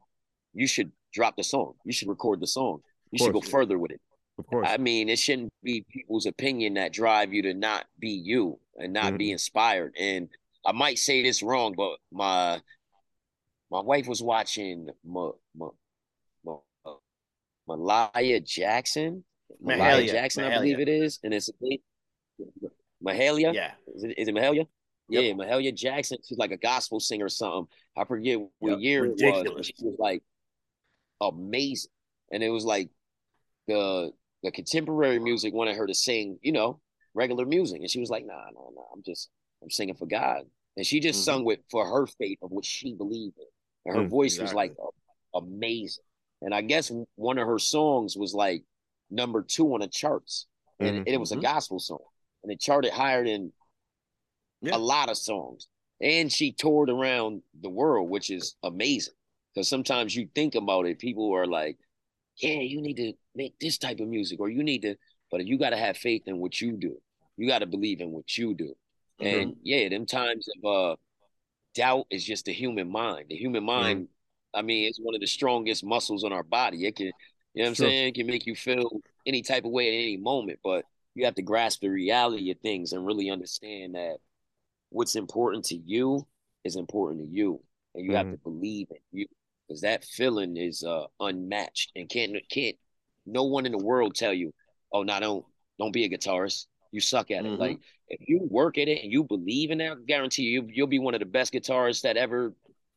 you should drop the song. You should record the song. You should go further with it. Of course. I mean, it shouldn't be people's opinion that drive you to not be you and not be inspired. And I might say this wrong, but my my wife was watching Ma, Ma, Ma, uh, Malaya Jackson. Malaya Mahalia, Jackson, I believe it is, and it's Mahalia. Yeah. Is it, is it Mahalia? Yep. Yeah, Mahalia Jackson. She's like a gospel singer or something. I forget what Yep, year it was. but She was like amazing, and it was like the the contemporary music wanted her to sing, you know, regular music, and she was like, "Nah, nah, nah. I'm just I'm singing for God." And she just Mhm. sung with for her faith of what she believed in, and her Mm, voice was like amazing. And I guess one of her songs was like number two on the charts, and Mhm. it was a Mhm. gospel song, and it charted higher than Yeah. a lot of songs. And she toured around the world, which is amazing. Because sometimes you think about it, people are like, yeah, you need to make this type of music, or you need to, but you got to have faith in what you do. You got to believe in what you do. And yeah, them times of uh, doubt is just the human mind. The human mind, I mean, it's one of the strongest muscles on our body. It can, you know what I'm Sure. saying? It can make you feel any type of way at any moment, but you have to grasp the reality of things and really understand that what's important to you is important to you. And you have Mhm. to believe in you. Because that feeling is uh unmatched and can't can't no one in the world tell you, oh no, don't don't be a guitarist. You suck at it. Mhm. Like if you work at it and you believe in that, I guarantee you you'll be one of the best guitarists that ever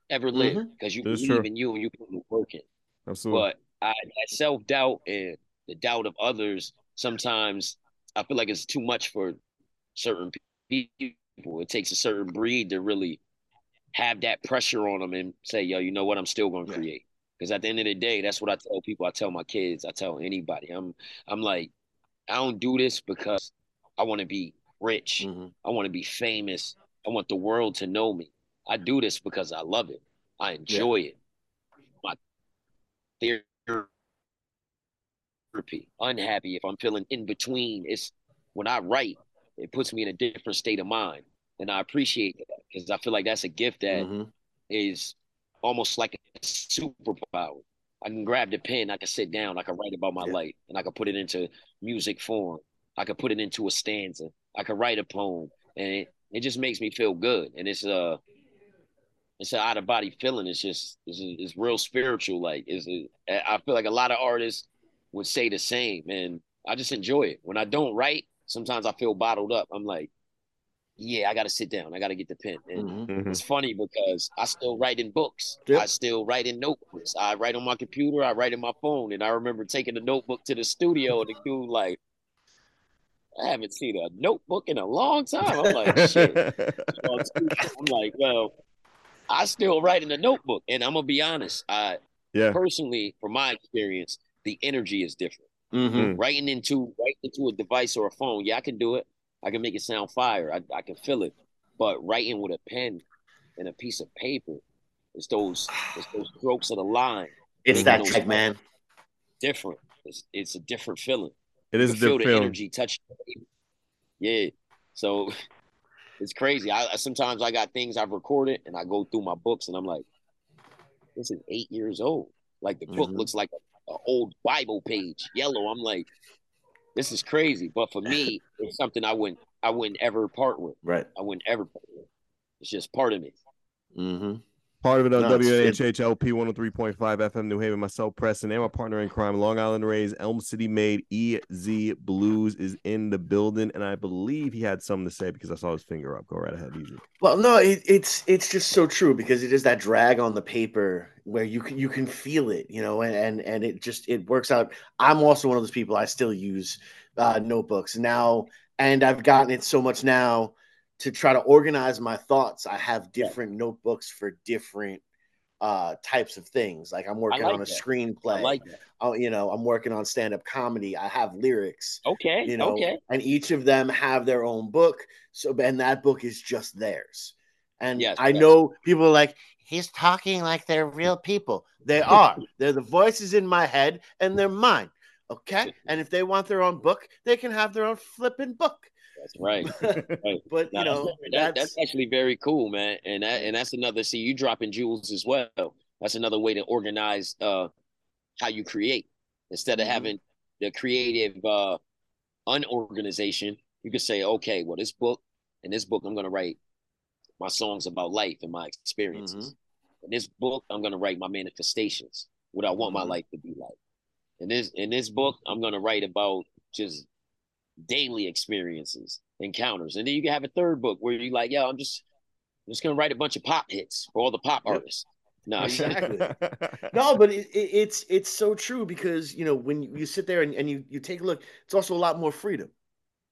ever lived because you That's believe true. in you and you put the work in. Absolutely. But I, that self doubt and the doubt of others sometimes I feel like it's too much for certain people. It takes a certain breed to really have that pressure on them and say, "Yo, you know what? I'm still going to Yeah. create." Because at the end of the day, that's what I tell people. I tell my kids. I tell anybody. I'm I'm like, I don't do this because I want to be rich. Mhm. I want to be famous. I want the world to know me. I do this because I love it. I enjoy it. My therapy. Unhappy if I'm feeling in between. It's when I write, it puts me in a different state of mind, and I appreciate that because I feel like that's a gift that Mhm. is almost like a superpower. I can grab the pen, I can sit down, I can write about my Yeah. life, and I can put it into music form. I can put it into a stanza. I can write a poem, and it, it just makes me feel good. And it's uh it's an out of body feeling. It's just it's, it's real spiritual. Like it's I feel like a lot of artists would say the same, and I just enjoy it. When I don't write, sometimes I feel bottled up. I'm like, yeah, I got to sit down. I got to get the pen. And Mhm. Mhm. it's funny because I still write in books. Yep. I still write in notebooks. I write on my computer. I write in my phone. And I remember taking the notebook to the studio, and the dude like, I haven't seen a notebook in a long time. I'm like, shit. I'm like, well, I still write in a notebook, and I'm gonna be honest. I Yeah. personally, from my experience, the energy is different. Mhm. Writing into writing into a device or a phone, yeah, I can do it. I can make it sound fire. I, I can feel it. But writing with a pen and a piece of paper, it's those it's those strokes of the line. It's that type, man. different. It's it's a different feeling. It is You is a feel different the feeling. energy touch. Yeah. So it's crazy. I I- sometimes I got things I've recorded and I go through my books and I'm like, this is eight years old. Like the book Mhm. looks like an old Bible page, yellow. I'm like, this is crazy. But for me, it's something I wouldn't I wouldn't ever part with. Right. I wouldn't ever part with. It's just part of me. Mm-hmm. Part of it on No, WNHH LP 103.5 FM New Haven. Myself, Preston, and my partner in crime, Long Island Rays, Elm City made EZ BlueZ is in the building. And I believe he had something to say because I saw his finger up. Go right ahead, easy. Well, no, it, it's it's just so true because it is that drag on the paper where you can you can feel it, you know, and and, and it just it works out. I'm also one of those people. I still use uh, notebooks now, and I've gotten it so much now to try to organize my thoughts. I have different notebooks for different uh types of things. Like I'm working like on a that. screenplay. I like that. uh, you know, I'm working on stand up comedy. I have lyrics Okay. you know okay. and each of them have their own book so and that book is just theirs and Yes, i yes. know people are like he's talking like they're real people they are they're the voices in my head and they're mine okay and if they want their own book they can have their own flipping book That's right. right. but you know that- that's, that's actually very cool, man. And that and that's another see you dropping jewels as well. That's another way to organize uh how you create. Instead of Mhm. having the creative uh unorganization, you could say, okay, well, this book in this book I'm gonna write my songs about life and my experiences. In this book, I'm gonna write my manifestations, what I want my Mhm. life to be like. In this in this book, I'm gonna write about just daily experiences, encounters. And then you can have a third book where you're like, yo, I'm just I'm just gonna write a bunch of pop hits for all the pop artists. No, Exactly. no but it, it, it's it's so true because you know when you sit there and, and you you take a look it's also a lot more freedom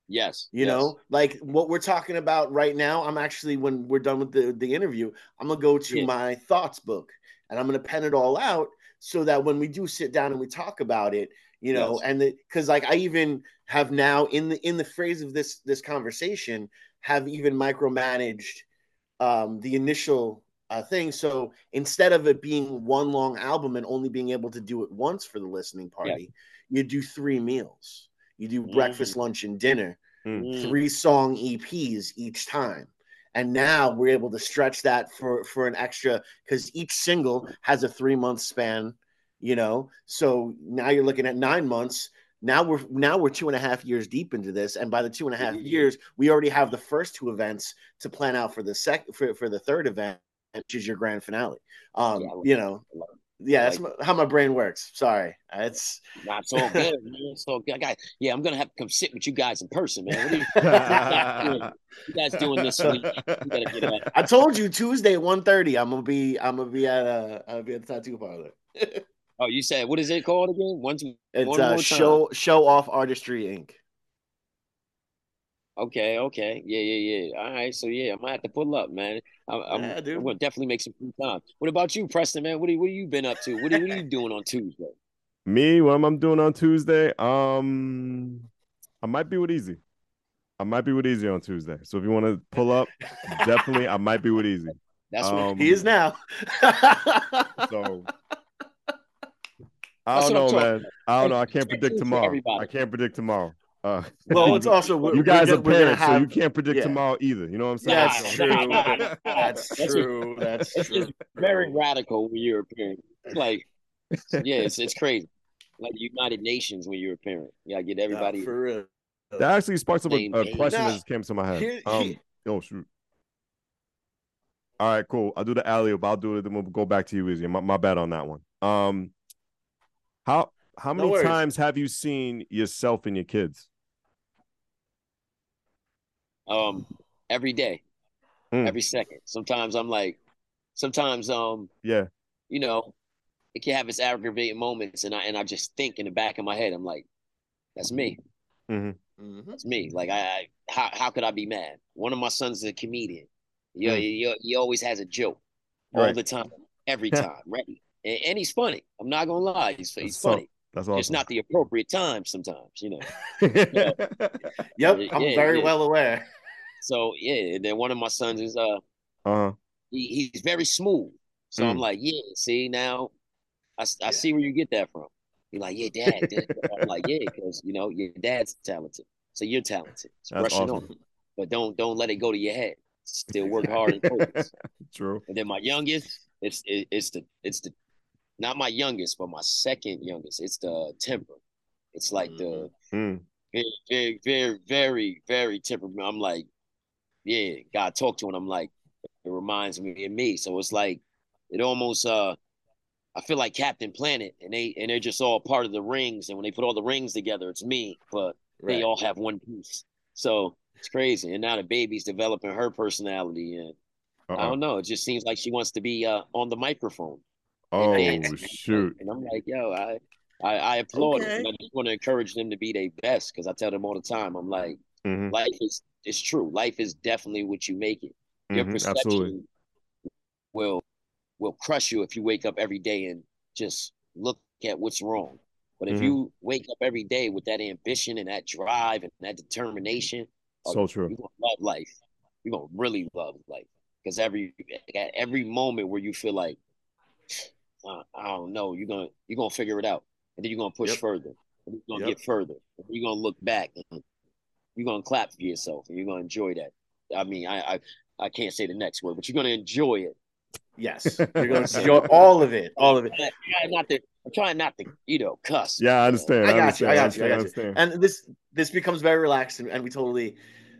yes. You yes. know, like what we're talking about right now. I'm actually, when we're done with the, the interview, I'm gonna go to Yeah. my thoughts book and I'm gonna pen it all out so that when we do sit down and we talk about it, you know, Yes. and because like I even have now in the in the phrase of this this conversation have even micromanaged um, the initial uh, thing. So instead of it being one long album and only being able to do it once for the listening party, you do three meals. You do breakfast, lunch, and dinner Mm. three song EPs each time. And now we're able to stretch that for for an extra because each single has a three month span, you know. So now you're looking at nine months. Now we're now we're two and a half years deep into this, and by the two and a half years, we already have the first two events to plan out for the sec for, for the third event, which is your grand finale. Um, Yeah, you know, yeah, that's like my, how my brain works. Sorry, it's not so good. It's all good. Got, yeah, I'm gonna have to come sit with you guys in person, man. What are you, you guys doing this week? You get out. I told you Tuesday at 1.30 I'm gonna be I'm gonna be at uh I'll be at the tattoo parlor. Oh, you said what is it called again? Once It's One more uh time. show show off artistry Inc. Okay, okay, yeah, yeah, yeah. All right, so yeah, I might have to pull up, man. I, I'm, Yeah, dude. I'm gonna definitely make some free time. What about you, Preston, man? What are, what have you been up to? What are, what are you doing on Tuesday? Me, what am I doing on Tuesday? Um, I might be with Easy. I might be with Easy on Tuesday. So if you want to pull up, definitely, I might be with Easy. That's what. Um, He is now. So I That's don't know, I'm man. I don't know. I can't predict tomorrow. I can't predict tomorrow. Uh, well, it's also we're- you guys we're, are gonna- parents, so you can't predict yeah. tomorrow either. You know what I'm saying? That's true. That's That's true. That's true. just very radical when you're a parent. It's like, yeah, it's it's crazy. Like United Nations when you're a parent. You gotta get everybody. Nah, for real. That actually sparks up a, a question Nah, that just came to my head. here- um, here- oh shoot. All right, cool. I'll do the alley oop. I'll do it. Then we'll go back to you, Easy. My, my bad on that one. Um, how how many worries. times have you seen yourself and your kids? um every day, Mm. every second. Sometimes I'm like, sometimes um, Yeah. you know, it can have its aggravating moments, and I and I just think in the back of my head, I'm like, that's me, Mhm. that's me. Like I, I how how could I be mad? One of my sons is a comedian. You, Mm. he, he always has a joke. all Right. the time, every time, ready. And, and he's funny. I'm not gonna lie, he's he's That's so- funny. That's awesome. It's not the appropriate time sometimes, you know. Yep, I'm Yeah, very yeah. well aware. So yeah, and then one of my sons is uh uh-huh. he, he's very smooth. So I'm Mm. like, yeah, see now, I, Yeah. see where you get that from. You're like, yeah, dad. dad." I'm like, yeah, because you know your dad's talented, so you're talented. Just That's brush awesome. on, but don't don't let it go to your head. Still work hard and focus. True. And then my youngest, it's it, it's the it's the not my youngest, but my second youngest. It's the temper. It's like the Mm. very very very very very temperament. I'm like, yeah, God talk to him. I'm like, it reminds me of me. So it's like it almost uh I feel like Captain Planet and they and they're just all part of the rings. And when they put all the rings together, it's me, but they all have one piece. So it's crazy. And now the baby's developing her personality and I Uh-oh. don't know. It just seems like she wants to be uh, on the microphone. Oh shoot. And I'm like, yo, I I, I applaud Okay. it. I just want to encourage them to be their best because I tell them all the time, I'm like, Mhm, life is it's true. Life is definitely what you make it. Your mhm, perception Absolutely. will will crush you if you wake up every day and just look at what's wrong. But if Mhm. you wake up every day with that ambition and that drive and that determination, oh, So true. you're gonna love life. You're gonna really love life. Because every at every moment where you feel like uh, I don't know, you're gonna you're gonna figure it out. And then you're gonna push Yep. further. And you're gonna Yep. get further. And you're gonna look back and you're gonna clap for yourself and you're gonna enjoy that. I mean, I I, I can't say the next word, but you're gonna enjoy it. Yes, you're going to enjoy all of it, all of it. I'm trying not to I'm trying not to, you know, cuss. Yeah, I understand. I got you, understand. I got you, I got you. understand. And this this becomes very relaxed, and, and we totally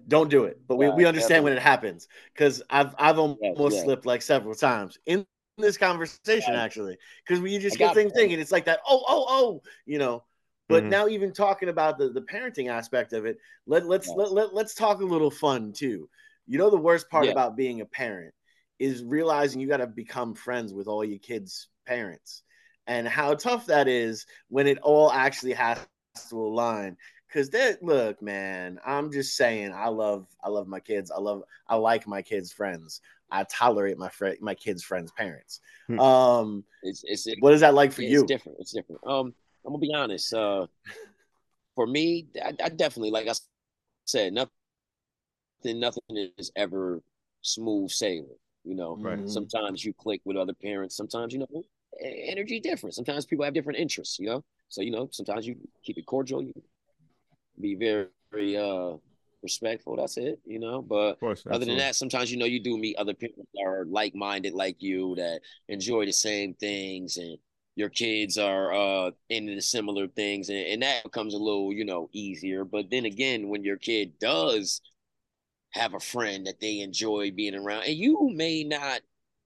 don't do it, but we, we Right, understand when it happens because I've I've almost Yes, yes. slipped like several times in this conversation Right. actually because we just I get things thinking it's like that oh oh oh you know. But Mhm. now even talking about the, the parenting aspect of it, let let's Yeah. let, let let's talk a little fun too. You know the worst part Yeah. about being a parent is realizing you got to become friends with all your kids' parents and how tough that is when it all actually has to align because that look man i'm just saying i love i love my kids i love i like my kids friends i tolerate my friend my kids friends parents Hmm. um It's it's it, what is that like for it's you different. It's different. Um, I'm gonna be honest. Uh, for me, I, I definitely, like I said, nothing, nothing is ever smooth sailing. You know, Right. Mhm. sometimes you click with other parents. Sometimes you know, energy different. Sometimes people have different interests. You know, so you know, sometimes you keep it cordial. You be very, very uh respectful. That's it. You know, but course. other than that, sometimes you know you do meet other people that are like minded like you that enjoy the same things and your kids are uh into the similar things and, and that becomes a little, you know, easier. But then again, when your kid does have a friend that they enjoy being around, and you may not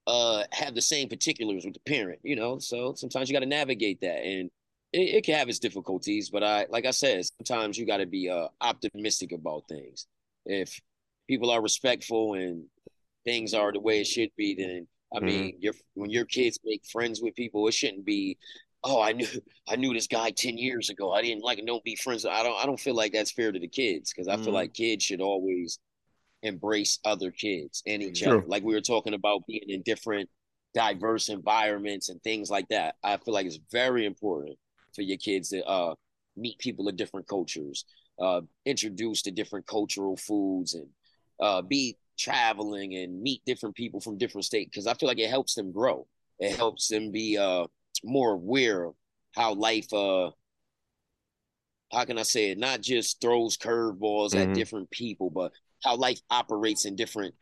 uh have the same particulars with the parent, you know, so sometimes you gotta navigate that and it, it can have its difficulties, but I like I said, sometimes you gotta be uh optimistic about things. If people are respectful and things are the way it should be, then I Mhm. mean, your when your kids make friends with people, it shouldn't be, oh, I knew I knew this guy ten years ago. I didn't like him. Don't be friends. I don't. I don't feel like that's fair to the kids because I feel Mhm. like kids should always embrace other kids and each Sure. other. Like we were talking about being in different, diverse environments and things like that. I feel like it's very important for your kids to uh, meet people of different cultures, uh, introduced to different cultural foods, and uh, be traveling and meet different people from different states. Because I feel like it helps them grow. It helps them be uh, more aware of how life. Uh, how can I say it? Not just throws curveballs Mhm. at different people, but how life operates in different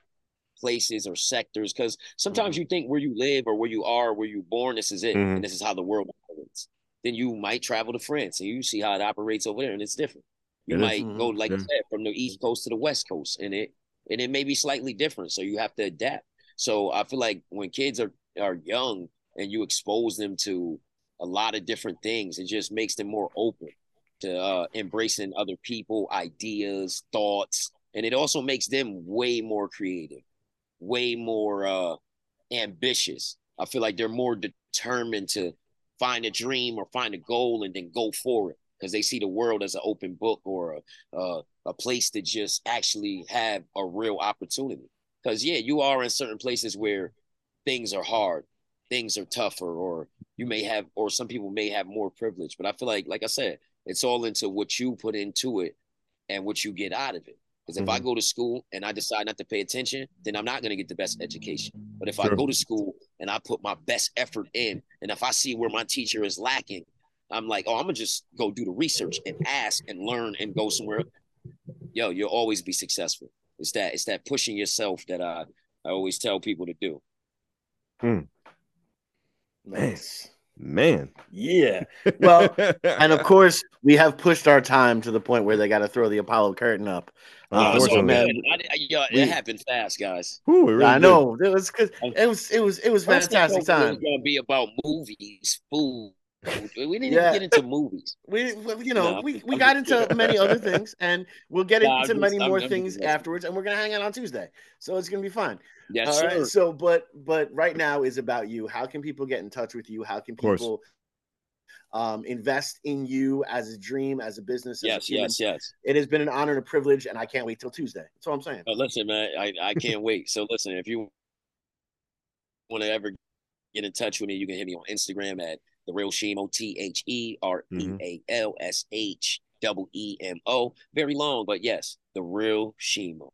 places or sectors. Because sometimes you think where you live or where you are, where you're born, this is it, Mhm. and this is how the world operates. Then you might travel to France and you see how it operates over there, and it's different. You It is. might go, like I said, from the East Coast to the West Coast, and it and it may be slightly different. So you have to adapt. So I feel like when kids are are young and you expose them to a lot of different things, it just makes them more open to uh, embracing other people, ideas, thoughts, and it also makes them way more creative, way more uh, ambitious. I feel like they're more determined to find a dream or find a goal and then go for it because they see the world as an open book or a, a a place to just actually have a real opportunity. Because yeah, you are in certain places where things are hard, things are tougher, or you may have, or some people may have more privilege. But I feel like, like I said, it's all into what you put into it and what you get out of it. Because if Mm-hmm. I go to school and I decide not to pay attention, then I'm not going to get the best education. But if Sure. I go to school and I put my best effort in, and if I see where my teacher is lacking, I'm like, oh, I'm gonna just go do the research and ask and learn and go somewhere. Yo, you'll always be successful. It's that it's that pushing yourself that I I always tell people to do. Hmm. Nice. Man. Yeah. Well, and of course, we have pushed our time to the point where they got to throw the Apollo curtain up. Uh, Oh, so, man, man, I, I, yeah, we- it happened fast, guys. Whew, it really I did. know it was because it was it was it was First thing fantastic was gonna be about movies, food. We didn't Yeah. even get into movies. We, we- you know No, we, I'm we got into kidding. many other things, and we'll get No, into just- many I'm- more I'm things afterwards, and we're gonna hang out on Tuesday, so it's gonna be fun. Yes, All right. sir. So, but but right now is about you. How can people get in touch with you? How can people um, invest in you as a dream, as a business? As Yes, human? yes, yes. It has been an honor and a privilege, and I can't wait till Tuesday. That's all I'm saying. But listen, man, I, I can't wait. So listen, if you want to ever get in touch with me, you can hit me on Instagram at the real Sheemo T H E R E A L S H double E M O. Very long, but yes, the real Sheemo.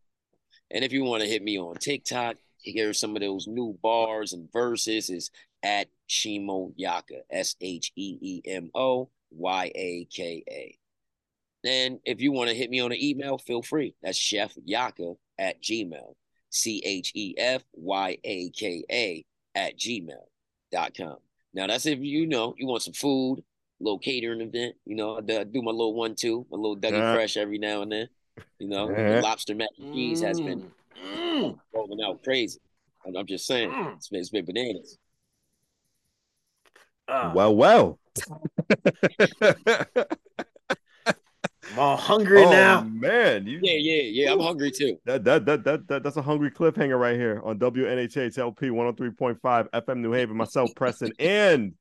And if you want to hit me on TikTok, hear some of those new bars and verses is at Sheemo Yaka, S H E E M O Y A K A. Then if you want to hit me on an email, feel free. That's Chef Yaka at Gmail. C H E F Y A K A at gmail.com. Now that's if you know you want some food, a little catering event. You know, I do, my little one two, my little Dougie Uh. Fresh every now and then. You know, Uh. the lobster mac and cheese has been Mm. rolling out crazy. I'm just saying, Mm. it's been, it's been bananas. Ah, Well, well. I'm all hungry oh, now. man. You, Yeah, yeah, yeah. I'm hungry too. That, that that that that that's a hungry cliffhanger right here on WNHH LP 103.5 FM New Haven. Myself, Preston, and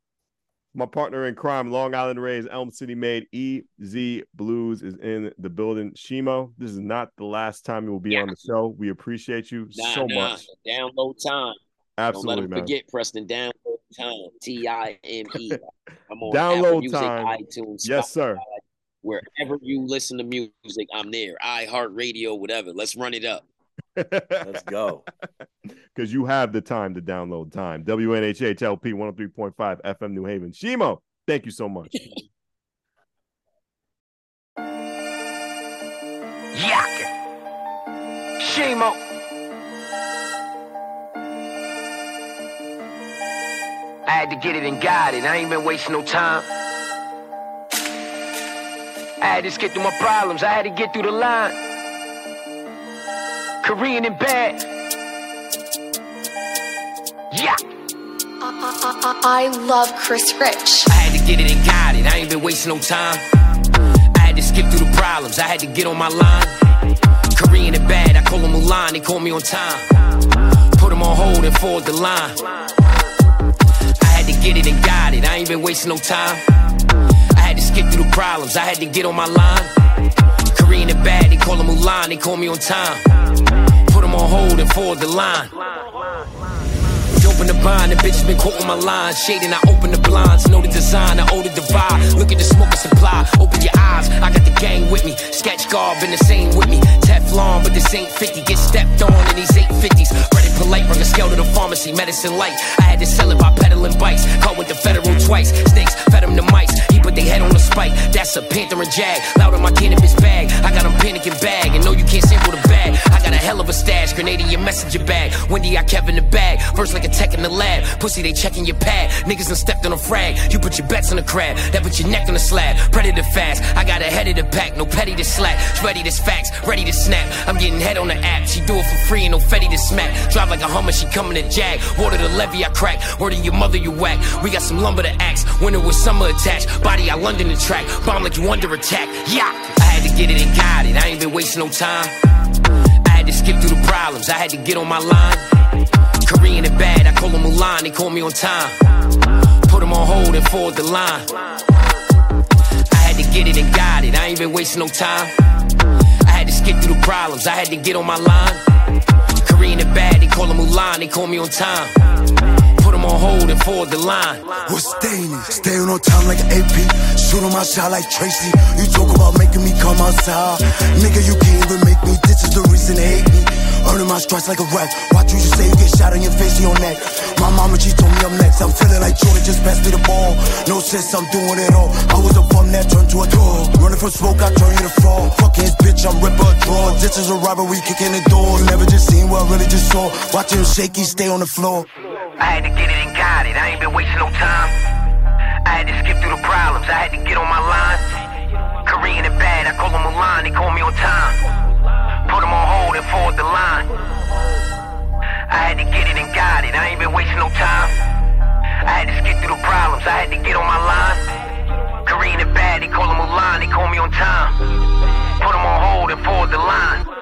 my partner in crime, Long Island Rays, Elm City made EZ BlueZ is in the building. Sheemo, this is not the last time you will be Yeah. on the show. We appreciate you Nah, so nah. much. Download time. Absolutely, Don't let Absolutely, them man. forget Preston. Download time. T I M E. I'm on Download Apple Music, time. iTunes, Yes, sir. wherever you listen to music, I'm there. iHeartRadio, whatever. Let's run it up. Let's go. Because you have the time to download time. WNHH LP 103.5 FM New Haven. Sheemo, thank you so much. Yaka. Sheemo. Had to get it and got it. I ain't been wasting no time. I had to skip through my problems. I had to get through the line. Korean and bad. Yeah. I love Chris Rich. I had to get it and got it. I ain't been wasting no time. I had to skip through the problems. I had to get on my line. Korean and bad. I call them Mulan. They call me on time. Put them on hold and forward the line. Get it and got it. I ain't been wasting no time. I had to skip through the problems. I had to get on my line. Korean and bad. They call them Mulan. They call me on time. Put them on hold and forward the line. Open the bind, the bitch been quoting my lines. Shading, I open the blinds. Know the design, I owe the divide. Look at the smoke and supply. Open your eyes, I got the gang with me. Sketch garb in the same with me. Teflon, but this ain't 50. Get stepped on in these 850s. Ready polite, bring a scale to the pharmacy. Medicine light. I had to sell it by peddling bikes. Caught with the federal twice. Snakes fed him the mice. He put their head on the spike. That's a panther and jag. Loud in my cannabis bag. I got them panicking bag. And no, you can't sample the. I got a hell of a stash. Grenade in your messenger bag. Wendy, I kept in the bag. First like a tech in the lab. Pussy, they checking your pad. Niggas done stepped on a frag. You put your bets on the crab. That put your neck on the slab. Predator fast. I got a head of the pack. No petty to slack. Ready this facts. Ready to snap. I'm getting head on the app. She do it for free and no fetty to smack. Drive like a hummer. She coming to jag. Water the levy, I crack. Word your mother, you whack. We got some lumber to axe. Winter with summer attached. Body, I London the track. Bomb like you under attack. Yeah. I had to get it and got it. I ain't been wasting no time. I had to skip through the problems. I had to get on my line. Korean and bad, I call them Mulan, they call me on time. Put them on hold and forward the line. I had to get it and got it, I ain't been wasting no time. I had to skip through the problems, I had to get on my line. Korean and bad, they call him Mulan, they call me on time. Him on hold and forward the line. What's staying? Staying on time like AP. Shooting my shot like Tracy. You talk about making me come outside. Nigga, you can't even make me. This is the reason they hate me. Earning my stripes like a rap. Watch you just say you get shot on your face, your neck. My mama, she told me I'm next. I'm feeling like Jordan just passed me the ball. No sense, I'm doing it all. I was a bum that turned to a dog. Running from smoke, I turn you to fall. Fucking his bitch, I'm ripper draw. This is a robbery, kicking the door. Never just seen what I really just saw. Watch him shake, he stay on the floor. I had to get it and got it. I ain't been wasting no time. I had to skip through the problems. I had to get on my line. Korean and bad, I call them Mulan. They call me on time. Put them on hold and forward the line. I had to get it and got it. I ain't been wasting no time. I had to skip through the problems. I had to get on my line. Korean and bad, they call them Mulan. They call me on time. Put them on hold and forward the line.